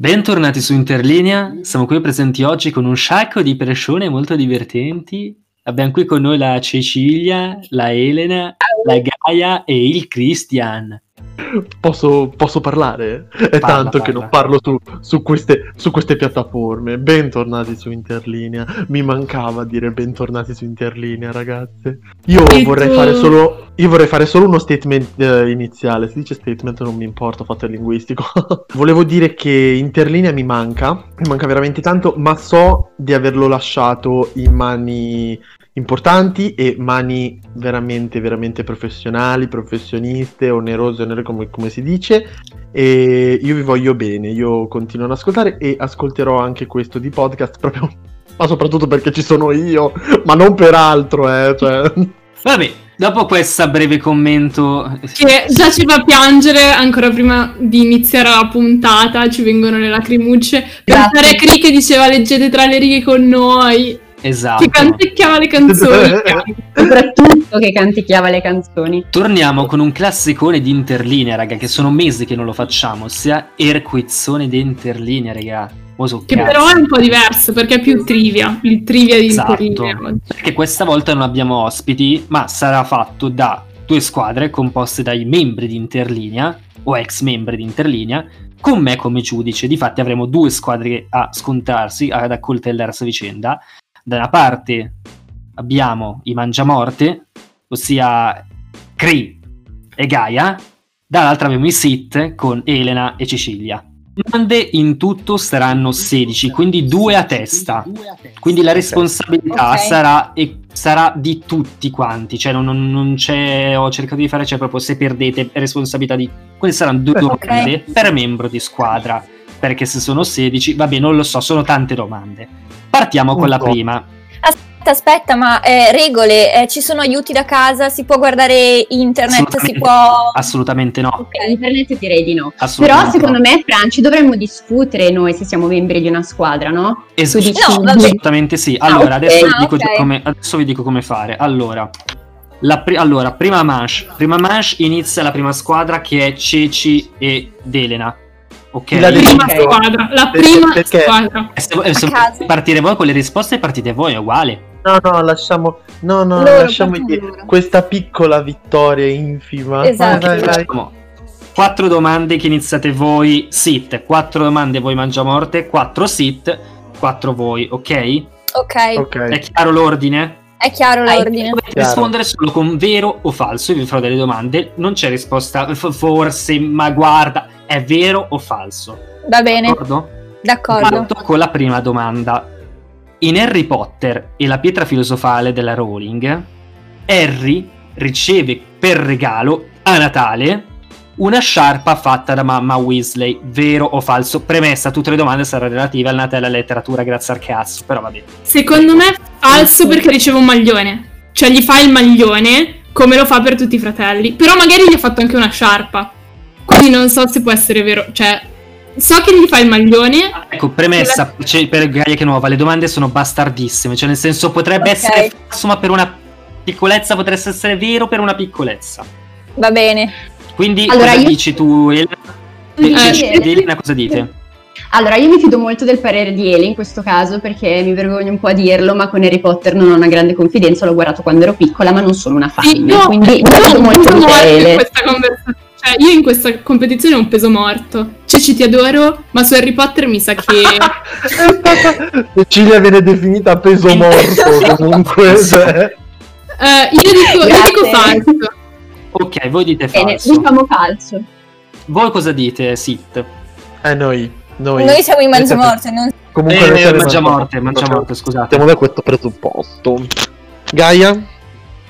Bentornati su Interlinea, siamo qui presenti oggi con un sacco di persone molto divertenti. Abbiamo qui con noi la Cecilia, la Elena, la Gaia e il Christian. Posso, posso parlare? È Parla, tanto che parla. non parlo su, su queste, su queste piattaforme. Bentornati su Interlinea. Mi mancava dire bentornati su Interlinea, ragazze. Io vorrei tu? fare solo. Io vorrei fare solo uno statement eh, iniziale. Si dice statement, non mi importa, ho fatto il linguistico. Volevo dire che Interlinea mi manca. Mi manca veramente tanto, ma so di averlo lasciato in mani importanti e mani veramente, veramente professionali, professioniste, onerose, onere come, come si dice. E io vi voglio bene, io continuo ad ascoltare e ascolterò anche questo di podcast proprio, ma soprattutto perché ci sono io, ma non per altro, eh, cioè... Vabbè, dopo questo breve commento... Che già ci fa piangere ancora prima di iniziare la puntata, ci vengono le lacrimucce. Grazie. Pensare a Cri che diceva leggete tra le righe con noi, Esatto. che canticchiava le canzoni. Soprattutto che canticchiava le canzoni. Torniamo con un classicone di Interlinea, raga, che sono mesi che non lo facciamo, ossia Erquizzone di Interlinea, raga. So che cazzo. però è un po' diverso perché è più trivia, il trivia di Esatto. Interlinea. Perché questa volta non abbiamo ospiti, ma sarà fatto da due squadre composte dai membri di Interlinea o ex membri di Interlinea, con me come giudice. Difatti avremo due squadre a scontrarsi, ad accoltellarsi a vicenda. Da una parte abbiamo i Mangiamorte, ossia Cree e Gaia, dall'altra abbiamo i Sith con Elena e Cecilia. Domande in tutto saranno 16, quindi due a testa. Quindi la responsabilità Ok. sarà, e sarà di tutti quanti, cioè non, non- non c'è, ho cercato di fare, cioè proprio se perdete è responsabilità di... Quindi saranno due domande per membro di squadra, perché se sono 16, vabbè non lo so, sono tante domande. Partiamo con la prima. Aspetta, aspetta, ma eh, regole, eh, ci sono aiuti da casa, si può guardare internet, si Assolutamente- può... Assolutamente no. Ok, internet direi di no. Assolutamente Però secondo no. me, Franci, dovremmo discutere noi se siamo membri di una squadra, no? Es- No, vabbè. Assolutamente sì. Allora, ok. adesso, vi Ah, dico ok. come, adesso vi dico come fare. Allora, la pri- allora, prima manche. Prima manche inizia la prima squadra che è Ceci ed Elena. Ok? La prima Ok. squadra, la prima perché- squadra. E se, e se partire voi con le risposte, partite voi, è uguale. No, no, lasciamo... No, no, Loro, lasciamo questa piccola vittoria infima. Esatto. Vai, vai, vai. Quattro domande che iniziate voi, sit. Quattro domande voi Mangiamorte, quattro sit, quattro voi, ok? Ok, È chiaro l'ordine? È chiaro l'ordine. Dovete Chiaro. rispondere solo con vero o falso. Io vi farò delle domande. Non c'è risposta f- forse, ma guarda, è vero o falso. Va bene, D'accordo? d'accordo. Parto con la prima domanda. In Harry Potter e la pietra filosofale della Rowling, Harry riceve per regalo a Natale una sciarpa fatta da mamma Weasley. Vero o falso? Premessa, tutte le domande saranno relative al Natale e alla letteratura, grazie al cazzo. Però va bene. Secondo me è falso perché riceve un maglione. Cioè gli fa il maglione come lo fa per tutti i fratelli. Però magari gli ha fatto anche una sciarpa. Quindi non so se può essere vero. Cioè, so che gli fa il maglione. Ecco, premessa c'è per Gaia che nuova, le domande sono bastardissime, cioè nel senso potrebbe Ok. essere falso, ma per una piccolezza potrebbe essere vero per una piccolezza. Va bene. Quindi Allora, cosa io- dici tu, Elena? Eh, Elena cosa dite? Allora, io mi fido molto del parere di Eli in questo caso perché mi vergogno un po' a dirlo, ma con Harry Potter non ho una grande confidenza, l'ho guardato quando ero piccola, ma non sono una fan. Sì, io, quindi mi io fido molto di morto in Ele. questa conversazione. Cioè, io in questa competizione ho un peso morto. Ceci ti adoro, ma su Harry Potter mi sa che. Cecilia viene definita peso morto comunque. cioè. Eh, io dico, io dico falso. Ok, voi dite Bene, falso. diciamo falso. Voi cosa dite, Sit? Eh, noi. Noi, Noi siamo i mangiamorte, non... Comunque Eh, noi siamo i Mangiamorte, mangiamorte. Mangiamorte, scusate. Partiamo da questo presupposto. Gaia?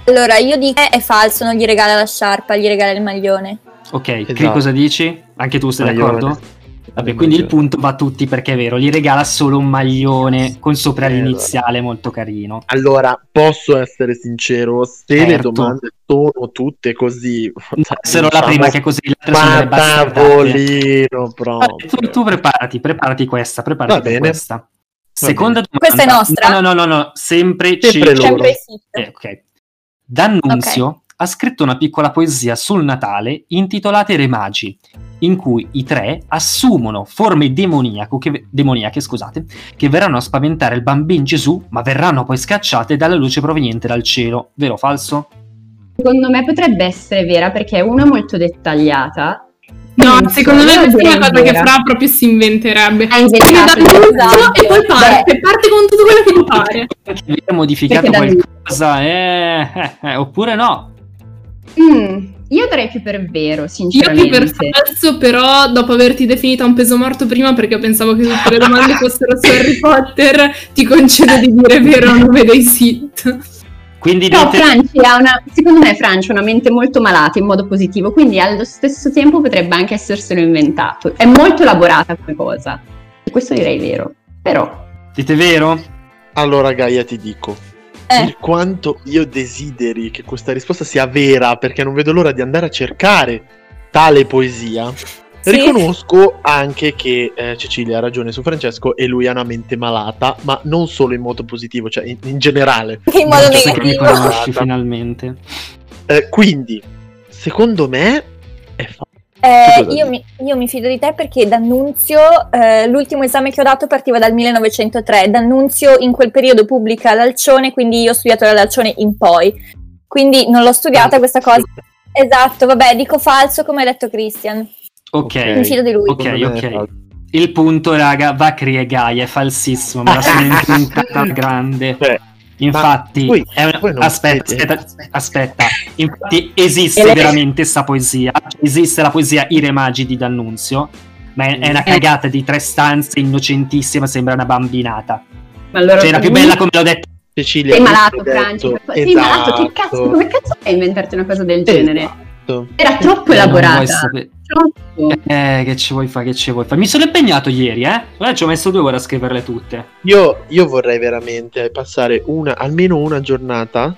Allora, io dico che è falso, non gli regala la sciarpa, gli regala il maglione. Ok, Cri, Esatto. cosa dici? Anche tu sei Maglione. d'accordo? Vabbè, quindi il punto va a tutti perché è vero, gli regala solo un maglione con sopra Eh, l'iniziale molto carino. Allora, posso essere sincero, se le Certo. domande sono tutte così... Sarò la prima che così le altre sono tavolino proprio. Vabbè, tu, tu preparati, preparati questa, preparati Va questa. Seconda domanda. Questa è nostra? No, no, no, no, sempre, Sempre C- loro. Sempre sì. Eh, ok. D'Annunzio ha scritto una piccola poesia sul Natale intitolata I Re Magi. In cui i tre assumono forme demoniaco che- demoniache scusate, che verranno a spaventare il bambino Gesù, ma verranno poi scacciate dalla luce proveniente dal cielo. Vero o falso? Secondo me potrebbe essere vera perché una è molto dettagliata. No, Penso, secondo me questa è una direi cosa che. Fra proprio si inventerebbe. Ha inventato dall'inizio e poi Beh, parte, parte con tutto quello che. Avete modificato Perché da- qualcosa, eh, eh, eh, oppure no? mm, io darei più per vero, Io sinceramente. più per falso, però dopo averti definita un peso morto prima perché pensavo che tutte le domande fossero su Harry Potter, ti concedo di dire vero a nome dei Sith. Quindi Però dite- Franci ha una, secondo me Franci ha una mente molto malata in modo positivo, quindi allo stesso tempo potrebbe anche esserselo inventato. È molto elaborata come cosa. E questo direi vero. Però, dite vero? Allora, Gaia, ti dico. Eh. Per quanto io desideri che questa risposta sia vera, perché non vedo l'ora di andare a cercare tale poesia, Sì. riconosco anche che eh, Cecilia ha ragione su Francesco e lui ha una mente malata, ma non solo in modo positivo, cioè in, in generale. In modo Grazie che mi negativo. conosci finalmente. Eh, quindi, secondo me, è fa- Eh, io, mi, io mi fido di te perché D'Annunzio, eh, l'ultimo esame che ho dato partiva dal 1903. D'Annunzio in quel periodo pubblica l'Alcione, quindi io ho studiato dall'Alcione in poi. Quindi non l'ho studiata questa cosa. Esatto, vabbè, dico falso come ha detto Christian. Ok, Mi fido di lui. ok, ok. Il punto, raga, va a Crie Gaia, è falsissimo, me la sono inventata grande. Beh, Infatti, voi- è una- voi non aspetta, siete- aspetta, aspetta. Infatti, esiste lei- veramente sta poesia. Esiste la poesia I Re Magi di D'Annunzio, ma è, è una Eh. cagata di tre stanze, innocentissima, sembra una bambinata. ma allora Cioè, la più bella come l'ho detto. Cecilia, Sei malato, Franci. Sei malato, che cazzo, Esatto. come cazzo fai a inventarti una cosa del genere? Esatto. Era troppo Eh, elaborata. Troppo. Eh, che ci vuoi fare, che ci vuoi fare? Mi sono impegnato ieri, eh? Guarda, ci ho messo due ore a scriverle tutte. Io, io vorrei veramente passare una, almeno una giornata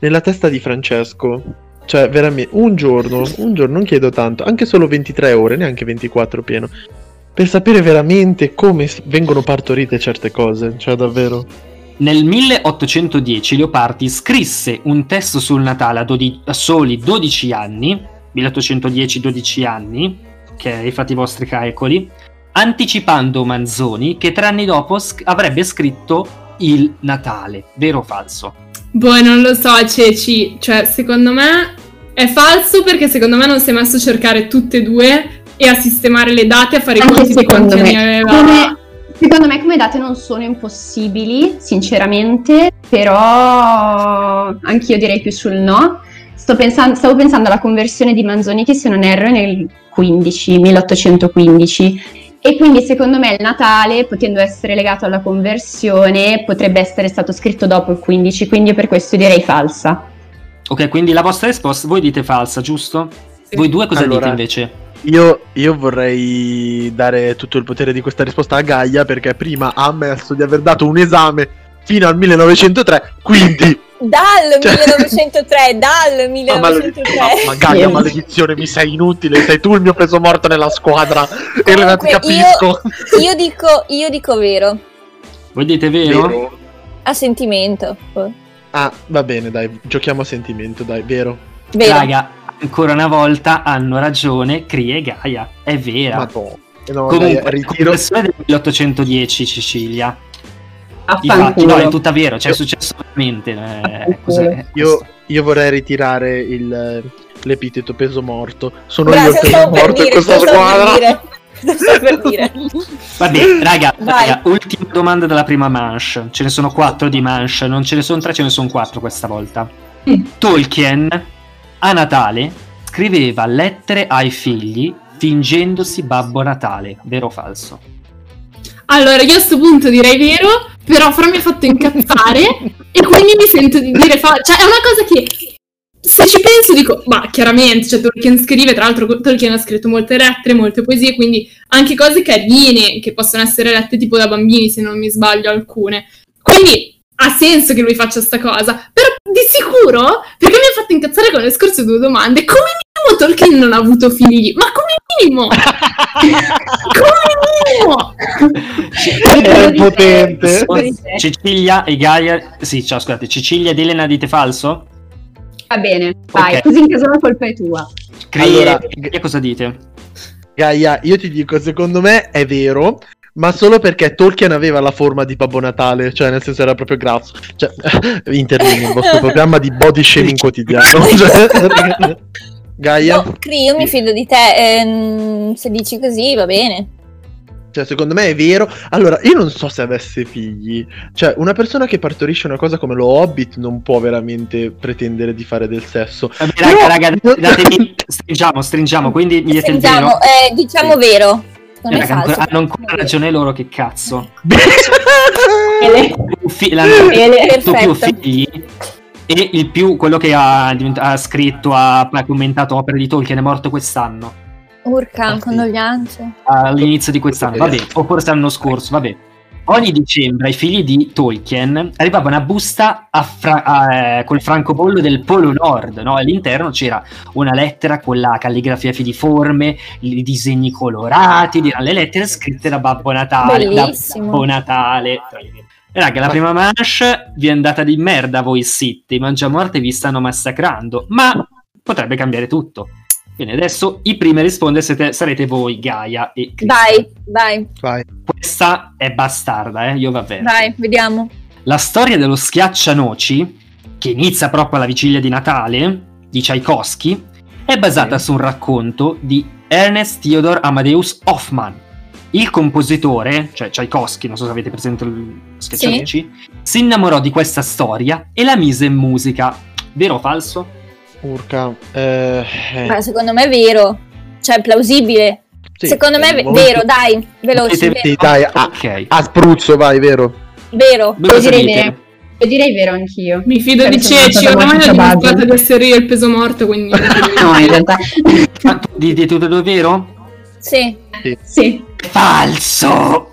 nella testa di Francesco. Cioè, veramente, un giorno, un giorno, non chiedo tanto, anche solo 23 ore, neanche 24 pieno. Per sapere veramente come vengono partorite certe cose, cioè davvero. Nel 1810 Leopardi scrisse un testo sul Natale a, dodi- a soli 12 anni, 1810-12 anni, ok, fate i vostri calcoli, anticipando Manzoni che tre anni dopo sc- avrebbe scritto il Natale, vero o falso? Boh, non lo so, Ceci. Cioè, secondo me è falso perché secondo me non si è messo a cercare tutte e due e a sistemare le date, a fare i conti di quanti secondo anni me. aveva. Come- secondo me come date non sono impossibili, sinceramente, però anch'io direi più sul no. Sto pensando, stavo pensando alla conversione di Manzoni che se non erro è nel 15, 1815 e quindi secondo me il Natale, potendo essere legato alla conversione, potrebbe essere stato scritto dopo il 15, quindi io per questo direi falsa. Ok, quindi la vostra risposta, voi dite falsa, giusto? Sì. Voi due cosa Allora, dite invece? Io, io vorrei dare tutto il potere di questa risposta a Gaia perché prima ha ammesso di aver dato un esame fino al 1903, quindi... Dal Cioè- 1903, dal Ma, maledi- 1903. ma, ma Gaia, maledizione, mi sei inutile, sei tu il mio peso morto nella squadra. Elena, ti Comunque, capisco. Io dico, io dico vero. Voi dite vero? Vero? A sentimento. Ah, va bene, dai, giochiamo a sentimento, dai, vero. Vero. Raga, ancora una volta hanno ragione Crie e Gaia, è vera. Madonna. No, Comunque, dai, ritiro. del 1810 Cecilia. Infatti, no, è tutta vero, cioè è successo veramente. eh? Io, io vorrei ritirare il, l'epiteto peso morto. Sono Grazie, io il peso morto in dire, questa stavo per squadra. Vabbè, raga, raga, ultima domanda della prima manche. Ce ne sono quattro di manche, non ce ne sono tre, ce ne sono quattro questa volta. Mm. Tolkien a Natale scriveva lettere ai figli fingendosi Babbo Natale, vero o falso? Allora, io a questo punto direi vero, però Fra mi ha fatto incazzare e quindi mi sento di dire falso. Cioè, è una cosa che se ci penso dico, ma chiaramente, cioè Tolkien scrive, tra l'altro Tolkien ha scritto molte lettere, molte poesie, quindi anche cose carine che possono essere lette tipo da bambini, se non mi sbaglio alcune. Quindi ha senso che lui faccia sta cosa, però di sicuro, perché mi ha fatto incazzare con le scorse due domande, come minimo Tolkien non ha avuto figli, ma come minimo! come minimo! È potente. Cecilia e Gaia, sì, ciao, scusate, Cecilia ed Elena dite falso? Va bene, vai, Ok. così in caso la colpa è tua. Crie Allora- e Gaia cosa dite? Gaia, io ti dico, secondo me è vero, ma solo perché Tolkien aveva la forma di Babbo Natale, cioè nel senso era proprio grasso. Cioè, interviene il vostro programma di body shaming quotidiano. Cioè, Gaia? No, Cri, io mi fido di te. ehm, se dici così va bene. Cioè, secondo me è vero. Allora, io non so se avesse figli. Cioè, una persona che partorisce una cosa come lo Hobbit non può veramente pretendere di fare del sesso. Vabbè, Però- raga, raga, datemi, stringiamo, stringiamo, quindi vero. eh, diciamo vero. Non Eh, falso. hanno ancora ragione loro, che cazzo. Ele, Più fi- l'hanno ele. fatto più figli e il più, quello che ha, divent- ha scritto, ha, ha commentato opere di Tolkien è morto quest'anno, Urca, Ah, sì. condoglianze. all'inizio di quest'anno, vabbè, o forse l'anno scorso, vabbè. Ogni dicembre ai figli di Tolkien arrivava una busta a fra- a- eh, col francobollo del Polo Nord, no? all'interno c'era una lettera con la calligrafia filiforme, i disegni colorati, le lettere scritte da Babbo Natale. da. Babbo Natale. Raga, la prima manche vi è andata di merda voi sitti, mangiamorte vi stanno massacrando, ma potrebbe cambiare tutto. Quindi adesso i primi a rispondere siete- sarete voi, Gaia e Cristian. Vai, vai, Vai. Questa è bastarda, eh? Io va bene. vai, vediamo. La storia dello schiaccianoci, che inizia proprio alla vigilia di Natale, di Tchaikovsky, è basata Sì. su un racconto di Ernest Theodor Amadeus Hoffmann. Il compositore, cioè Tchaikovsky, non so se avete presente il schiaccianoci, si innamorò di questa storia e la mise in musica. Vero o falso? Urca. Eh, eh, Ma secondo me è vero. Cioè, è plausibile. sì, secondo me è è vero, dai, veloci. Potete- Vero. Sì, dai, a, Ok. a spruzzo, vai, vero? vero. Cosa direi vero. Io direi vero anch'io. Mi fido di Ceci, ormai ho dimostrato di essere io il peso morto, quindi... No, in realtà Ma tu dite due vero? Sì. sì. Falso!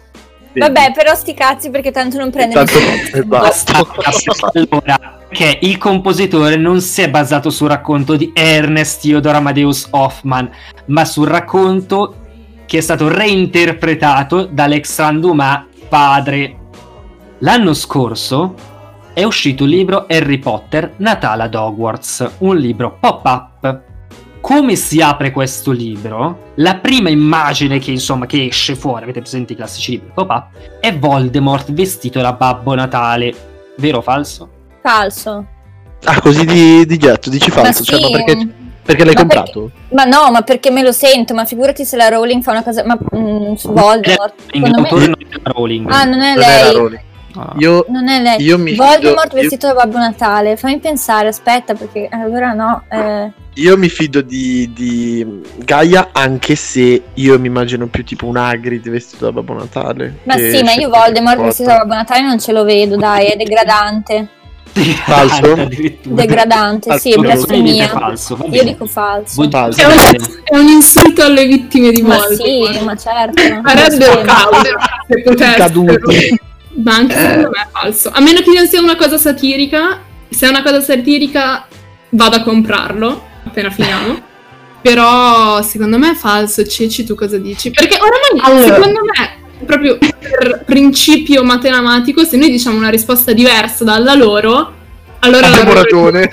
Vabbè, però sti cazzi perché tanto non prende Tanto- nessuno. Basta. allora, che il compositore non si è basato sul racconto di Ernest Theodor Amadeus Hoffmann, ma sul racconto che è stato reinterpretato da Alexandre Dumas padre. L'anno scorso è uscito il libro Harry Potter Natale ad Hogwarts, un libro pop-up. Come si apre questo libro? La prima immagine che insomma che esce fuori, avete presente i classici libri pop-up, è Voldemort vestito da Babbo Natale. Vero o falso? Falso. Ah, così di, di getto, dici Ma falso. sì, Cioè, ma perché, perché l'hai ma comprato? Ma no, ma perché me lo sento, ma figurati se la Rowling fa una cosa... Ma mm, su Voldemort, secondo L'autore me... non è Rowling. Ah, non è Non lei. Ah. Io, Non è lei. io mi Voldemort fido, io, vestito da Babbo Natale. Fammi pensare, aspetta, perché allora no. eh, io mi fido di, di Gaia, anche se io mi immagino più tipo un Hagrid vestito da Babbo Natale. Ma sì, ma io Voldemort vestito da Babbo Natale non ce lo vedo, dai, è degradante. Falso? Degradante, sì, è Falso. blasfemia. Falso, Io dico falso. Falso. È un, è un insulto alle vittime di Ma Voldemort. sì, ma certo. Farebbero causa se potessero. Caduti. Ma anche secondo me è falso. A meno che non sia una cosa satirica. Se è una cosa satirica, vado a comprarlo appena finiamo. Però secondo me è falso. Ceci, tu cosa dici? Perché oramai, Allora. secondo me, proprio per principio matematico, se noi diciamo una risposta diversa dalla loro, allora Abbiamo ragione.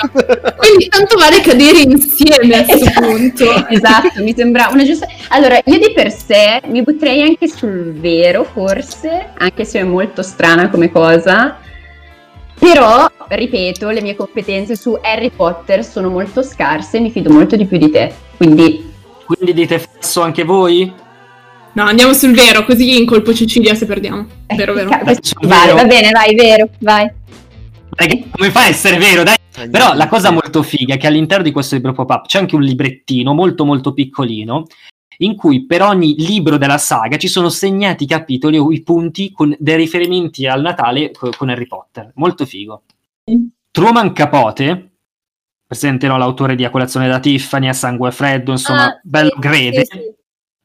Quindi tanto vale cadere insieme a questo Esatto. punto. Esatto, mi sembra una giusta. Allora, io di per sé mi butterei anche sul vero, forse, anche se è molto strana come cosa. Però, ripeto, le mie competenze su Harry Potter sono molto scarse e mi fido molto di più di te. Quindi, Quindi dite falso anche voi? No, andiamo sul vero, così in colpo Cecilia se perdiamo. Vero, vero. eh, vero. va bene, vai, vero, vai. Come fa a essere vero, dai? Però la cosa molto figa è che all'interno di questo libro pop-up c'è anche un librettino molto molto piccolino in cui per ogni libro della saga ci sono segnati i capitoli o i punti con dei riferimenti al Natale co- con Harry Potter. Molto figo. Truman Capote, presente no, l'autore di A colazione da Tiffany, A sangue freddo, insomma, Ah, bello sì, grede, sì, sì.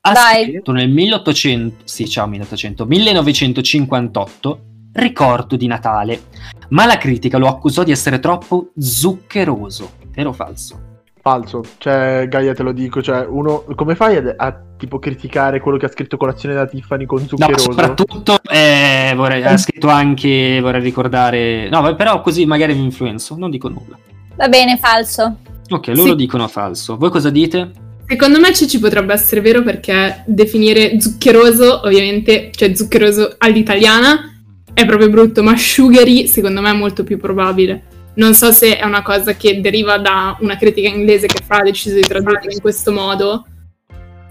ha Vai. scritto nel 1800, sì, ciao 1800, 1958 Ricordo di Natale, ma la critica lo accusò di essere troppo zuccheroso. Vero o falso? Falso, cioè Gaia te lo dico, cioè uno come fai a, a, tipo criticare quello che ha scritto colazione da Tiffany con No, zuccheroso? soprattutto eh, vorrei, ha scritto anche, vorrei ricordare, no, però così magari vi influenzo, non dico nulla. Va bene, falso. Ok, loro Sì. dicono falso. Voi cosa dite? Secondo me ci potrebbe essere vero perché definire zuccheroso, ovviamente, cioè zuccheroso all'italiana, è proprio brutto, ma sugary secondo me è molto più probabile. Non so se è una cosa che deriva da una critica inglese che fa ha deciso di tradurre in questo modo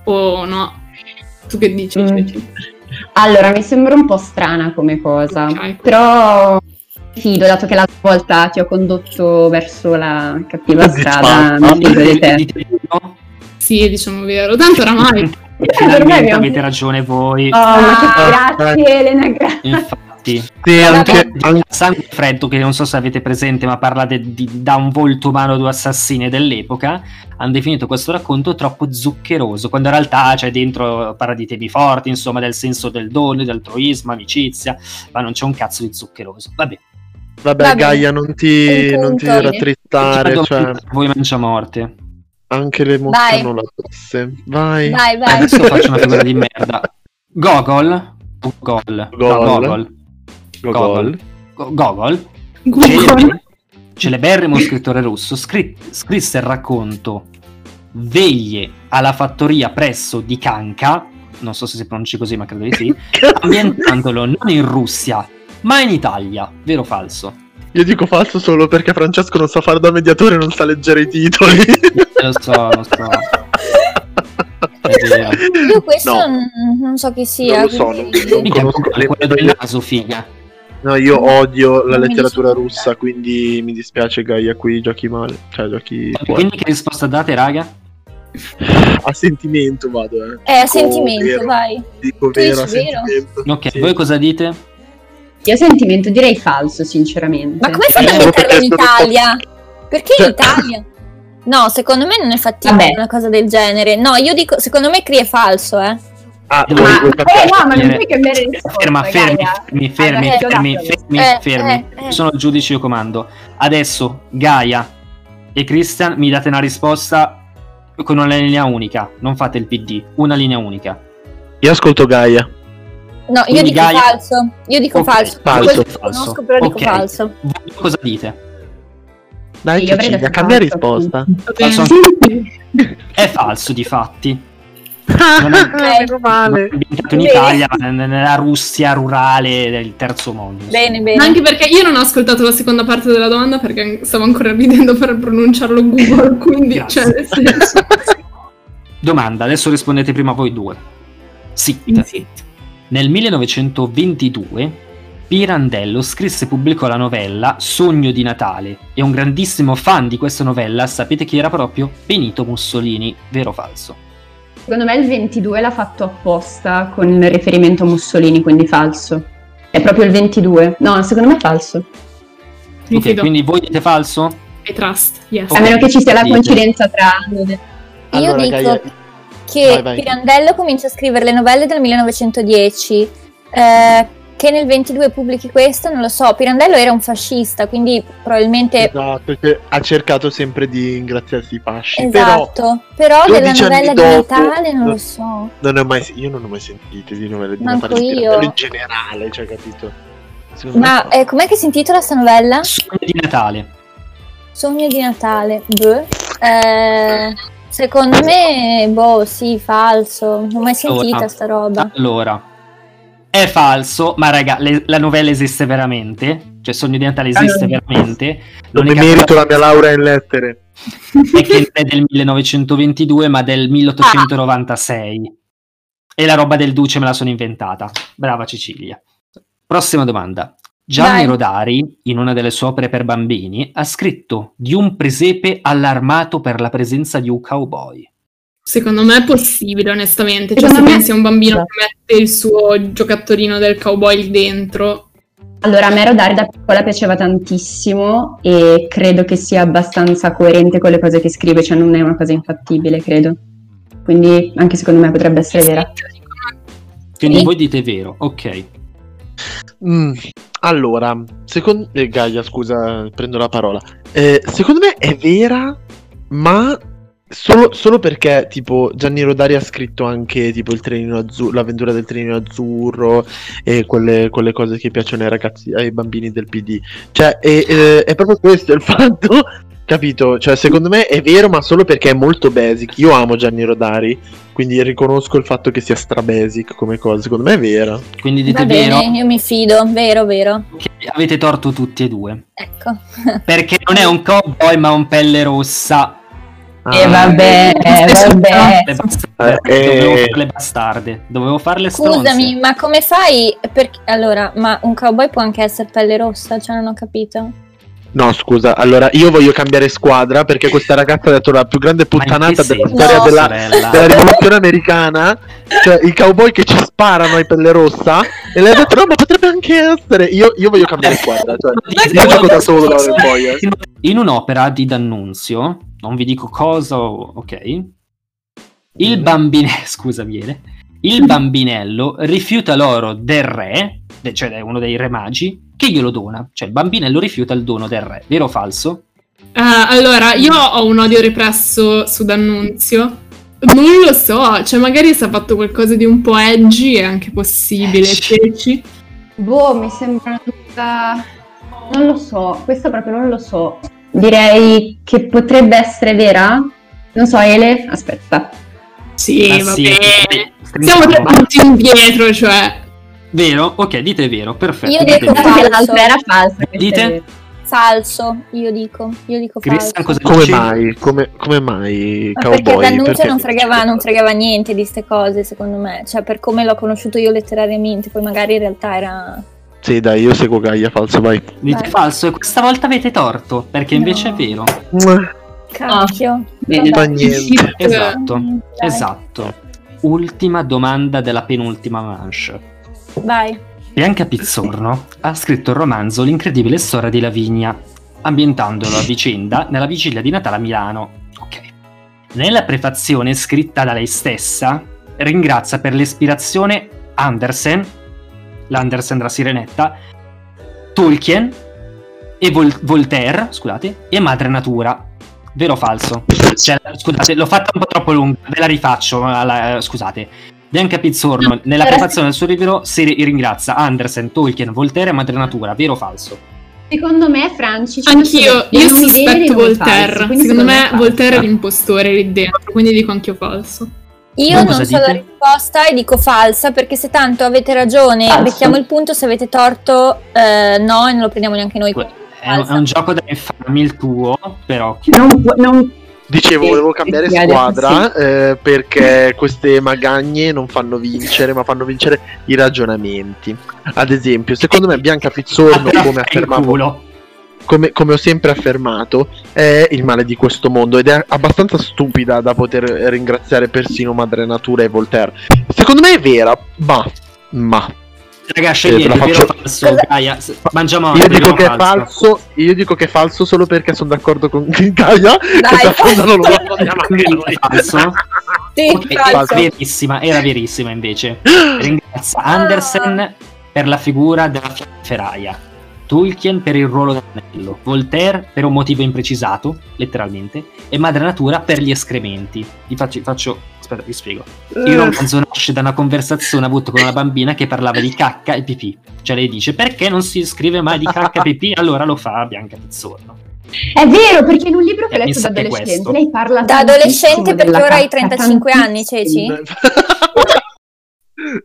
o no. Tu che dici? Mm. Allora, mi sembra un po' strana come cosa, Ok. però mi fido, dato che l'altra volta ti ho condotto verso la cattiva strada, mi fido di te. Sì, diciamo vero. Tanto oramai. per me Finalmente avete ragione voi. Oh, ma che Ah, grazie Elena, grazie. Infatti. Sì, anche, Sangue freddo, che non so se avete presente, ma parlate di, da un volto umano due assassini dell'epoca, hanno definito questo racconto troppo zuccheroso, quando in realtà c'è dentro, parla di temi forti, insomma, del senso del dono, dell'altruismo, amicizia, ma non c'è un cazzo di zuccheroso. Vabbè, vabbè, Vabbè. Gaia, non ti, non ti punto. rattristare, Vado cioè, voi mangiamorte. anche le mosche Vai. hanno la tosse. Vai. Vai, vai. Adesso faccio una figura di merda. Gogol, Gogol, no, Gogol. Gogol, Gogol. Go- Gogol, celeberrimo scrittore russo, scri- scrisse il racconto Veglie alla fattoria presso di Kanka, non so se si pronunci così, ma credo di sì, ambientandolo non in Russia, ma in Italia. Vero o falso? Io dico falso solo perché Francesco non sa fare da mediatore e non sa leggere i titoli. Lo so, lo so. Io questo No. non, non so chi sia. Non lo so, non- Mica conosco quello del naso, figa. No, io odio la letteratura russa, quindi mi dispiace Gaia qui giochi male, cioè giochi. Quindi che risposta date, raga? A sentimento vado, eh. Eh, a sentimento, vero, vai. Dico Tu vero, a sentimento. Ok, Sì. voi cosa dite? Io sentimento direi falso, sinceramente. Ma come fai a Eh, metterlo in solo perché Italia? Perché in Cioè- Italia? No, secondo me non è fattibile Vabbè. una cosa del genere. No, io dico, secondo me Cree è falso, eh. Ah, Ma- Eh no, ma non puoi cambiare risposta, Ferma, fermi, fermi, fermi, Hai fermi, fermi, Eh, fermi. eh, eh. Io Sono il giudice, io comando. Adesso Gaia e Christian mi date una risposta con una linea unica. Non fate il PD, una linea unica. Io ascolto Gaia. No, io Quindi dico Gaia- falso. Io dico Ok, falso. falso, falso. conosco, però dico Ok. falso. Voi cosa dite? Dai, Io Cecilia, cambia risposta. Falso Sì. È falso di fatti. Non è- meno male. ambientato in Bene. Italia, ma nella Russia rurale del terzo mondo. Bene, bene. Anche perché io non ho ascoltato la seconda parte della domanda perché stavo ancora ridendo per pronunciarlo Google, quindi cioè nel senso. Domanda, adesso rispondete prima voi due. Sit. Sì. Nel 1922 Pirandello scrisse e pubblicò la novella Sogno di Natale e un grandissimo fan di questa novella sapete chi era proprio? Benito Mussolini, vero o falso? Secondo me il 22 l'ha fatto apposta con il riferimento a Mussolini, quindi falso. È proprio il 22. No, secondo me è falso. Mi ok, fido. quindi voi dite falso? I trust, yes. Ok. A meno che ci sia la coincidenza tra... Io Allora, dico Gaia- che Vai, vai. Pirandello comincia a scrivere le novelle del 1910. eh, che nel 22 pubblichi questo, non lo so. Pirandello era un fascista, quindi probabilmente. Esatto, ha cercato sempre di ingraziarsi i fasci. Però Esatto. Però, della 12 anni novella di Natale non lo so. non ho mai, io non ho mai sentito di novelle di Manco Natale io. In generale, cioè, capito? Secondo Ma eh, com'è che si intitola sta novella? Sogno di Natale. Sogno di Natale. Boh. Eh, secondo me, boh, sì, falso. Non ho mai sentita Allora. sta roba. Allora, è falso, ma raga, le- la novella esiste veramente. Cioè, Sogno di Natale esiste Allora. veramente. non mi merito la mia laurea in lettere. è che non è del 1922, ma del 1896. E la roba del Duce me la sono inventata. Brava Cecilia. Prossima domanda. Gianni Vai. Rodari, in una delle sue opere per bambini, ha scritto di un presepe allarmato per la presenza di un cowboy. Secondo me è possibile, onestamente. Cioè, Secondo se me- pensi a un bambino che mette il suo giocattolino del cowboy dentro. Allora, a me Rodari da piccola piaceva tantissimo e credo che sia abbastanza coerente con le cose che scrive, cioè non è una cosa infattibile, credo. Quindi anche secondo me potrebbe essere vera. Quindi Sì. voi dite vero, ok. Mm, Allora, secondo eh, Gaia, scusa, prendo la parola. Eh, secondo me è vera, ma solo, solo perché tipo Gianni Rodari ha scritto anche tipo il trenino azzurro, l'avventura del trenino azzurro e quelle, quelle cose che piacciono ai ragazzi, ai bambini del PD. Cioè, è, è- è proprio questo il fatto capito? Cioè, secondo me è vero, ma solo perché è molto basic. Io amo Gianni Rodari, quindi riconosco il fatto che sia stra basic come cosa. Secondo me è vera. Quindi dite Va bene, vero io mi fido, vero, vero. che avete torto tutti e due. Ecco. Perché non è un cowboy ma un pelle rossa. E vabbè, vabbè. Le bastarde. Eh, Dovevo eh. farle bastarde. Dovevo farle Scusami, stronze. ma come fai? Perché, allora, ma un cowboy può anche essere pelle rossa? Cioè, non ho capito. No, scusa, allora io voglio cambiare squadra perché questa ragazza ha detto la più grande puttanata della storia No. della, della rivoluzione americana. Cioè, i cowboy che ci sparano ai pelle rossa. E lei ha detto: No, ma potrebbe anche essere. Io, io voglio cambiare squadra. Cioè, io gioco da solo da ora in poi. eh. In- un'opera di D'Annunzio, non vi dico cosa, ok. Il Mm. bambinello, scusa, viene. Il bambinello rifiuta l'oro del re, cioè è uno dei re magi, che glielo dona. Cioè il bambinello rifiuta il dono del re, vero o falso? Eh, allora, io ho un odio represso su D'Annunzio. Non lo so, cioè magari se ha fatto qualcosa di un po' edgy è anche possibile. Edgy. Boh, mi sembra tutta... Non lo so, questo proprio non lo so. Direi che potrebbe essere vera. Non so, Ele, aspetta. Sì, Ah, va sì, bene. Siamo tre punti indietro, cioè. Vero? Ok, dite vero, perfetto. Io dico falso. l'altra era falsa. questa Dite? Falso, io dico. Io dico Christian, falso. Come mai? Come, come mai Ma cowboy? perché D'Annunzio Perché- non fregava, non fregava niente di ste cose, secondo me. Cioè, per come l'ho conosciuto io letterariamente, poi magari in realtà era... Sì, dai, io seguo Gaia, falso, vai. Dite Vai. falso e questa volta avete torto, perché invece No. è vero. Cacchio. Bene. Vabbè. niente. Esatto, Dai, esatto. Ultima domanda della penultima manche. Vai. Bianca Pizzorno ha scritto il romanzo L'incredibile storia di Lavinia, ambientando la vicenda nella vigilia di Natale a Milano. Ok. Nella prefazione scritta da lei stessa, ringrazia per l'ispirazione Andersen, l'Andersen della Sirenetta, Tolkien e Vol- Voltaire, scusate, e Madre Natura. Vero o falso? Cioè, scusate, l'ho fatta un po' troppo lunga, ve la rifaccio, eh, scusate. Bianca Pizzorno, nella prefazione del suo libro, si ri- ringrazia Andersen, Tolkien, Voltaire e Madre Natura. Vero o falso? Secondo me, Franci. ci Anch'io, io sospetto Voltaire. falsi, quindi Secondo me è falso. Voltaire è l'impostore lì dentro, quindi dico anch'io falso. Io Voi non so la dite? risposta e dico falsa perché se tanto avete ragione, Falso. becchiamo il punto, se avete torto eh, no e non lo prendiamo neanche noi. È un, è un gioco da infami il tuo, però. Non, non- Dicevo, volevo cambiare squadra eh, perché queste magagne non fanno vincere, ma fanno vincere i ragionamenti. Ad esempio, secondo me Bianca Pizzorno, come affermavo come, come ho sempre affermato, è il male di questo mondo ed è abbastanza stupida da poter ringraziare persino Madre Natura e Voltaire. Secondo me è vera, ma, ma Raga, Eh, scegliete, faccio- falso? Gaia, mangiamo io dico che è falso, io dico che è falso solo perché sono d'accordo con Gaia. Questa cosa non lo anche noi. Falso? Sì, falso. era verissima, era verissima invece. Ringrazia Andersen per la figura della ferraia, Tolkien per il ruolo dell'anello, Voltaire per un motivo imprecisato, letteralmente, e Madre Natura per gli escrementi. Vi faccio, faccio aspetta, vi spiego. Il romanzo nasce da una conversazione avuta con una bambina che parlava di cacca e pipì. Cioè lei dice perché non si scrive mai di cacca e pipì? Allora lo fa Bianca Pizzorno. È vero, perché in un libro che ho Eh, letto da adolescente questo. lei parla Da adolescente perché ora hai cacca, 35 anni. Ceci?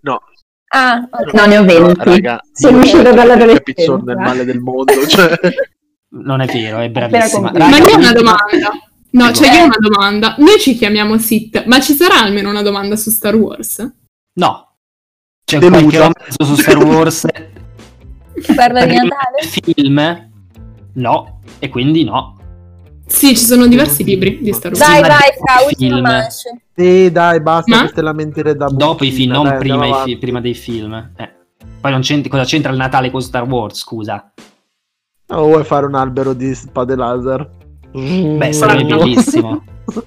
no, Ah, ok. No, ne ho 20. raga, Sono uscita Bianca dall'adolescenza. Pizzorno è il male del mondo. Cioè. Non è vero, è bravissima. concluso. Ma Raga, io ho una domanda. No, cioè io ho una domanda. Noi ci chiamiamo Sith, ma ci sarà almeno una domanda su Star Wars? No. C'è Delusa. qualche romanzo su Star Wars parla di Natale? film? No, e quindi no. Sì, ci sono diversi libri di Star Wars. Dai, dopo Fra, ultima film. manche. Sì, dai, basta Ma? queste lamentele da Dopo i film, non dai, prima, fi- prima dei film. Eh. Poi non c'entra, cosa c'entra il Natale con Star Wars, scusa? Oh, vuoi fare un albero di spade laser? Beh, sarebbe no. bellissimo.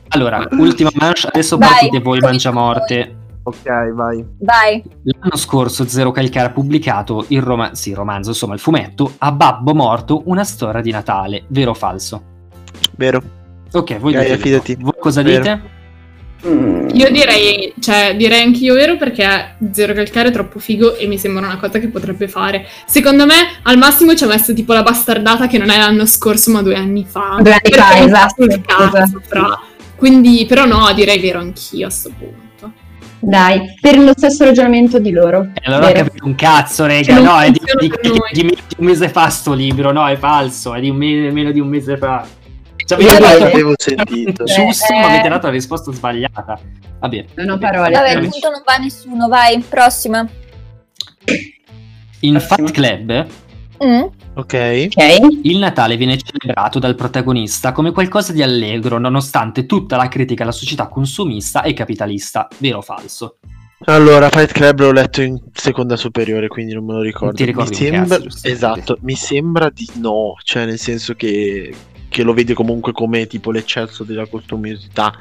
Allora, ultima manche, adesso Vai, partite voi, Mangiamorte. Ok, vai. Vai. L'anno scorso Zero Calcare ha pubblicato il, roma- sì, romanzo, insomma il fumetto, A Babbo Morto, una storia di Natale, vero o falso? Vero. Ok, voi Gaia, dite vero. fidati. Voi cosa Vero. dite? Mm. Io direi, cioè, direi anch'io vero perché Zero Calcare è troppo figo e mi sembra una cosa che potrebbe fare. Secondo me, al massimo ci ha messo tipo la bastardata che non è l'anno scorso, ma due anni fa. Due anni fa, esatto, cazzo, esatto. fra. Quindi, però no, direi vero anch'io a sto punto. Dai, per lo stesso ragionamento di loro. E allora ho capito un cazzo, rega. non No, è di, di- di- di meno di un mese fa sto libro. No, è falso. È di un me- meno di un mese fa. Cioè, Io avete l'avevo sentito. giusto, Eh, ma avete eh. dato la risposta sbagliata. Vabbè. Non ho parole. Vabbè, il punto non va a nessuno, vai, prossima. In Prossimo. Fat Club Mm? Ok. Ok. il Natale viene celebrato dal protagonista come qualcosa di allegro, nonostante tutta la critica alla società consumista e capitalista. Vero o falso? Allora, Fight Club l'ho letto in seconda superiore, quindi non me lo ricordo. Ti ricordi mi sembra... cazzo? Esatto, mi sembra di no, cioè nel senso che, che lo vede comunque come tipo l'eccesso della costumosità.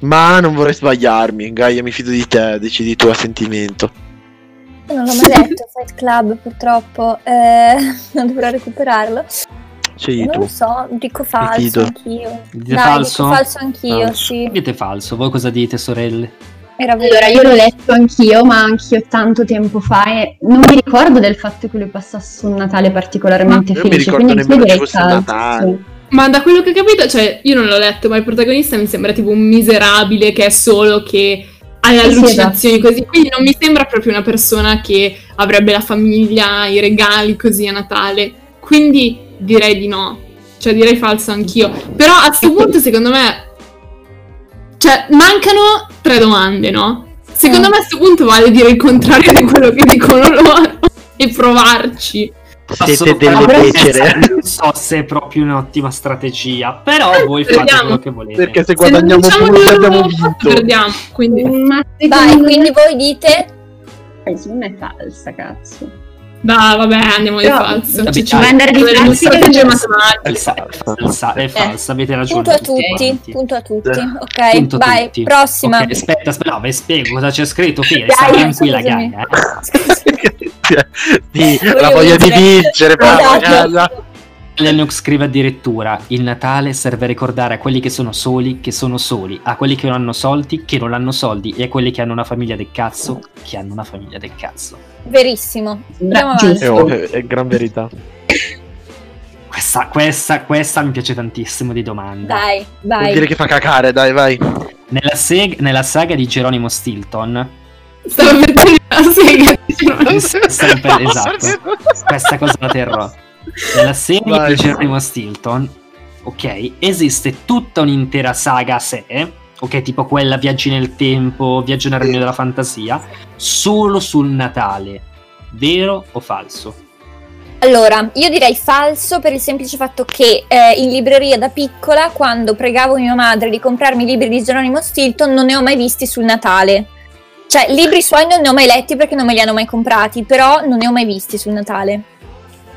Ma non vorrei sbagliarmi, Gaia mi fido di te, decidi tu a sentimento. Non l'ho mai letto, Fight Club, purtroppo. Eh, non dovrò recuperarlo. Scegli non tu. lo so, dico falso anch'io. Dite Dai, falso? dico falso anch'io, Falso. sì. Dite falso. Voi cosa dite, sorelle? Allora, io l'ho letto anch'io, ma anch'io tanto tempo fa e non mi ricordo del fatto che lui passasse un Natale particolarmente Ma io mi felice, ricordo nemmeno direi che fosse falso. Natale. Ma da quello che ho capito, cioè, io non l'ho letto, ma il protagonista mi sembra tipo un miserabile che è solo che ha le allucinazioni così. Quindi non mi sembra proprio una persona che avrebbe la famiglia, i regali così a Natale. Quindi direi di no. Cioè, direi falso anch'io. Però a sto punto, secondo me. Cioè, mancano tre domande, no? Secondo Mm. me a sto punto vale dire il contrario di quello che dicono loro e provarci. Siete delle becere. Non so se è proprio un'ottima strategia, però voi fate Vediamo. quello che volete. Perché se Se guadagniamo diciamo pure che abbiamo vinto. perdiamo. Quindi Ma Vai, quindi voi dite Eh, secondo me è falsa, cazzo. Dai, vabbè, andiamo di Però- falso. Vabbè, Ci- andare di matematiche. È fa- è falsa, è falsa, avete ragione. punto a tutti punto a tutti. Eh. Ok, Punto vai, tutti. prossima. Aspetta, aspetta, no, vi spiego cosa c'è scritto. Dai, sta tranquilla. Gaia. eh. la voglia di vincere. vincere, brava Esatto. Lennox scrive addirittura: Il Natale serve a ricordare a quelli che sono soli che sono soli, a quelli che non hanno soldi che non hanno soldi, e a quelli che hanno una famiglia del cazzo che hanno una famiglia del cazzo. Verissimo. Andiamo avanti. È, ovvio, è gran verità. Questa, questa, questa mi piace tantissimo di domanda. Dai, Vuol vai. dire che fa cacare, dai, vai. Nella, seg- nella saga di Geronimo Stilton, Stavo per dire la sega. Stavo per- esatto. questa cosa la terrò. Nella serie Vai. di Geronimo Stilton, ok, esiste tutta un'intera saga a sé, ok, tipo quella Viaggi nel tempo, Viaggio nel regno della fantasia, solo sul Natale. Vero o falso? Allora, io direi falso per il semplice fatto che eh, in libreria da piccola, quando pregavo mia madre di comprarmi i libri di Geronimo Stilton, non ne ho mai visti sul Natale. Cioè, libri suoi non ne ho mai letti perché non me li hanno mai comprati, però non ne ho mai visti sul Natale.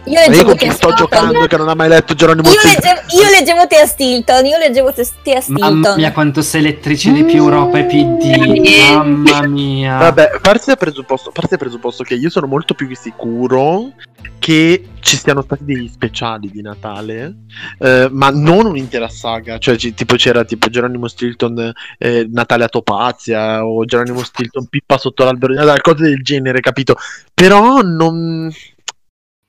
Io io leggevo chi sto Stilton. giocando che non ha mai letto Geronimo Io Stilton. leggevo, io leggevo Tea Stilton, io leggevo Tea Tea Mamma Stilton. mia, quanto sei lettrice di più Europa e PD. Mamma mia. Vabbè, parti dal presupposto, presupposto che io sono molto più sicuro che ci siano stati degli speciali di Natale, eh, ma non un'intera saga. Cioè, ci- tipo c'era tipo Geronimo Stilton eh, Natale a Topazia o Geronimo Stilton Pippa sotto l'albero di Natale, cose del genere, capito? Però non.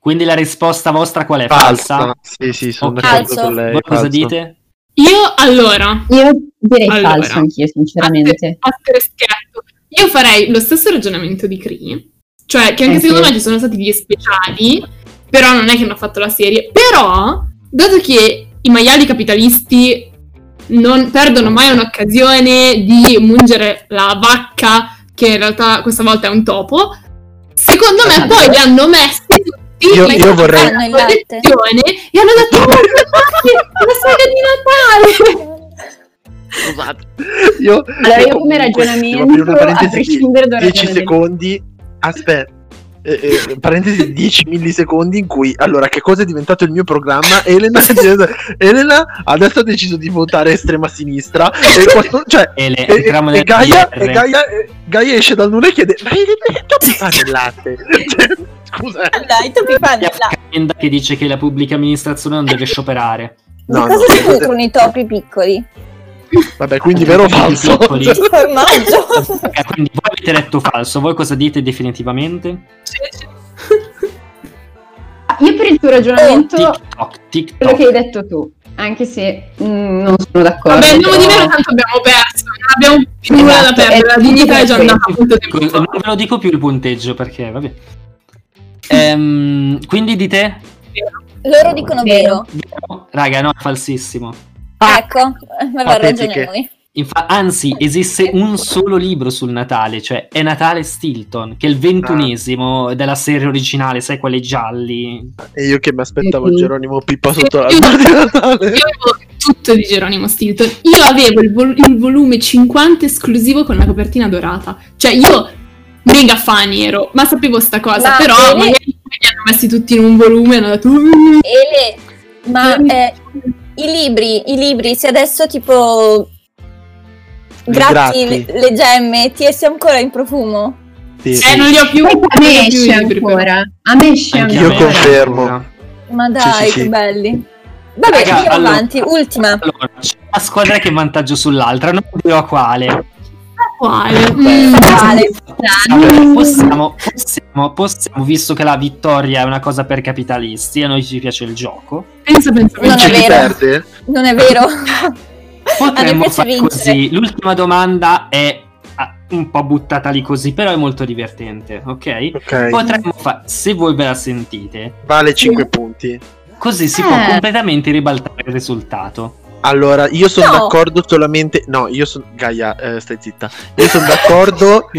Quindi la risposta vostra qual è? Falsa. Falsa? Sì, sì, sono Ok. d'accordo Falso. con lei. Voi cosa dite? Io allora, Io direi Allora. falso anch'io, sinceramente. a te scherzo, io farei lo stesso ragionamento di Cree, cioè che anche Anch'io. secondo me ci sono stati gli speciali, però non è che hanno fatto la serie, però dato che i maiali capitalisti non perdono mai un'occasione di mungere la vacca, che in realtà questa volta è un topo, secondo me Esatto. poi li hanno messi tutti Io- io vorrei- il collezione e hanno detto "Oh, la saga di Natale! Scusate. Io, Allora, io come ragionamento, a prescindere da 10 secondi. Aspetta. eh, eh, parentesi 10 millisecondi in cui allora che cosa è diventato il mio programma Elena, Elena adesso ha deciso di votare estrema sinistra e, quattro- cioè, E le e, e- e Gaia, e Gaia, Gaia esce dal nulla e chiede ma che topi fa nel latte Cioè, scusa. Dai, tu mi fanno C'è una calenda che dice che la pubblica amministrazione non deve scioperare. No, cosa no, si nutrono i topi piccoli? Vabbè, quindi vero o falso? Piccoli. Formaggio. Eh, quindi voi avete detto falso, voi cosa dite definitivamente? Io per il tuo ragionamento, TikTok, TikTok. quello che hai detto tu, anche se mm, non sono d'accordo. Vabbè, andiamo di meno, tanto abbiamo perso. Non abbiamo più nulla da Esatto, perdere. è La dignità è già andata. Non ve lo dico più il punteggio perché, vabbè. Ehm, quindi dite? Loro dicono vero. Vero? Raga, no, è falsissimo. Ecco, aveva ragione noi. Infa- anzi, esiste un solo libro sul Natale, cioè è Natale Stilton, che è il ventunesimo della serie originale, sai, quelli gialli. E io che mi aspettavo Mhm. Geronimo Pippa sotto io- l'albero di Io Natale. avevo tutto di Geronimo Stilton. Io avevo il, vol- il volume 50 esclusivo con la copertina dorata. Cioè, io mega fan ero, ma sapevo sta cosa. Ma però bene. magari li hanno messi tutti in un volume e hanno detto. "Mm". Ele, ma eh, i libri, i libri, se adesso tipo gratti Gratti. le, le gemme, ti essi ancora in profumo? Sì, Eh, sì. non li ho più. A me esce ancora. A me esce Anche a Io ancora. confermo. ancora. Ma dai, Sì, sì, sì. che belli. Vabbè, Raga, andiamo allora- avanti. Ultima. Allora, c'è una squadra che è vantaggio sull'altra, non dirò quale. Quale? Mm, Quale? Possiamo, possiamo, possiamo, possiamo, visto che la vittoria è una cosa per capitalisti, a noi ci piace il gioco, Pensa, pensa, Non è vero. perde? Non è vero? potremmo piace fare vincere. così. L'ultima domanda è ah, un po' buttata lì così, però è molto divertente, ok? Ok. Potremmo fare, se voi ve la sentite, Vale 5 punti. così si Eh. può completamente ribaltare il risultato. Allora, io sono No. d'accordo solamente. No, io sono. Gaia, eh, stai zitta. Io sono d'accordo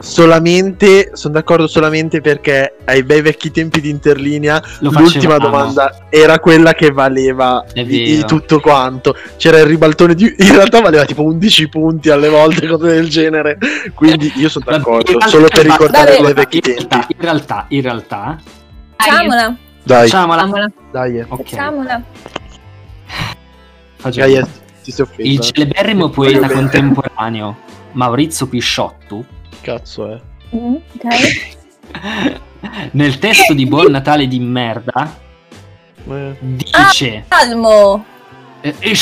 solamente. Sono d'accordo solamente perché ai bei vecchi tempi di interlinea lo l'ultima facevamo. domanda era quella che valeva di, tutto quanto. C'era il ribaltone di. In realtà valeva tipo 11 punti alle volte, cose del genere. Quindi io sono d'accordo. in Solo per realtà- ricordare vabbè, quei vecchi in tempi. realtà, in realtà, in realtà, Facciamola. Dai, facciamola. Dai. eh. Ok, Facciamola. Facciamo. Gaia, ti sei offesa. Il celeberrimo poeta contemporaneo Maurizio Pisciotto Cazzo, eh. Mm, nel testo di Buon Natale di merda Eh, dice Calmo. eh, eh,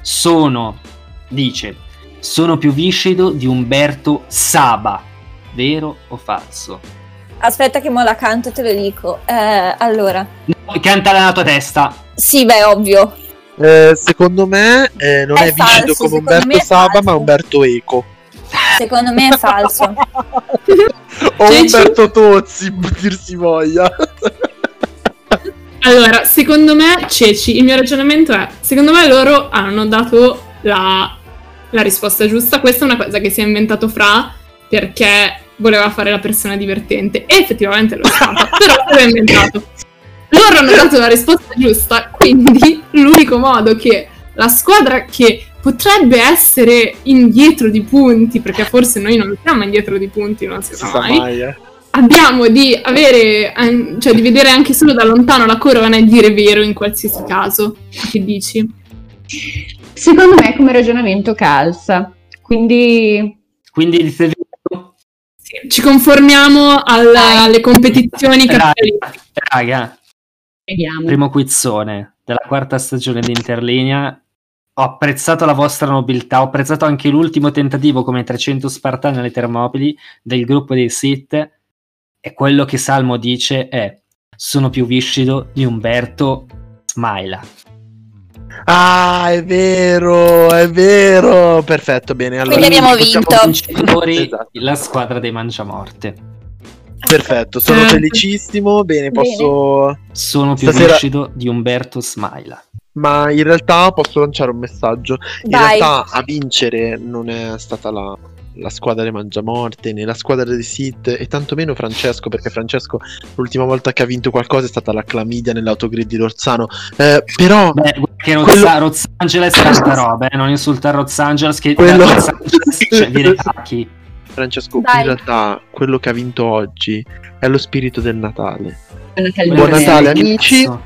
sono dice sono più viscido di Umberto Saba vero o falso? Aspetta che mo la canto e te lo dico. Eh, allora. No, canta nella tua testa Sì, beh, ovvio. Eh, secondo me eh, non È è, viscido falso, come Umberto Saba, ma Umberto Eco. Secondo me è falso. o Ceci? Umberto Tozzi, dir si voglia. Allora, secondo me, Ceci, il mio ragionamento è, secondo me loro hanno dato la, la risposta giusta. Questa è una cosa che si è inventato Fra perché voleva fare la persona divertente. E effettivamente lo è stata, però l'ha inventato. Loro hanno dato la risposta giusta, quindi l'unico modo che la squadra che potrebbe essere indietro di punti, perché forse noi non siamo indietro di punti, non si si sa mai, mai, eh. abbiamo di avere, an- cioè di vedere anche solo da lontano la curva e dire vero in qualsiasi caso. Che dici? Secondo me come ragionamento calza. Quindi quindi? Sì, Ci conformiamo al- Dai. alle competizioni capitaliste. raga vediamo. primo quizzone della quarta stagione di Interlinea. Ho apprezzato la vostra nobiltà, ho apprezzato anche l'ultimo tentativo come 300 Spartani alle Termopili del gruppo dei Sith. E quello che Salmo dice è: Sono più viscido di Umberto Smaila. Ah, è vero, è vero. Perfetto, bene. Allora, Quindi abbiamo vinto. vincitori Esatto. la squadra dei Mangiamorte. Perfetto, sono felicissimo. Bene, Bene. posso. Sono più Stasera- viscido di Umberto Smaila. Ma in realtà posso lanciare un messaggio. In Vai. realtà a vincere non è stata la, la squadra dei Mangiamorte né la squadra dei Sith e tantomeno Francesco perché Francesco l'ultima volta che ha vinto qualcosa è stata la clamidia nell'autogrid di Lorzano. Eh, però Beh, che Rozza, Quello- Rozza Angeles è tanta roba, eh? non insultare Rozza Angeles che Quello- da Rozza Angeles cioè, viene cacchi. Francesco, Vai. in realtà quello che ha vinto oggi è lo spirito del Natale. Buon Natale, amici. Buon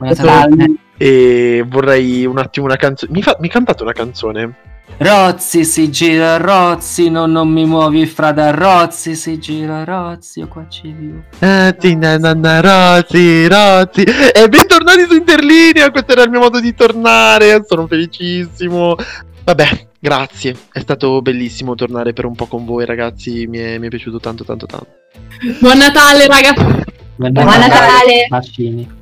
Natale. E vorrei un attimo una canzone. Mi, fa- mi cantate una canzone? Rozzi si gira Rozzi, no, non mi muovi fra da Rozzi si gira Rozzi, io qua ci vivo. Eh, ti na- na- na- Rozzi, Rozzi. E bentornati su Interlinea. Questo era il mio modo di tornare. Sono felicissimo. Vabbè, grazie. È stato bellissimo tornare per un po' con voi, ragazzi. Mi è, mi è piaciuto tanto, tanto, tanto. Buon Natale, raga! Buon Buon Natale! Bacini.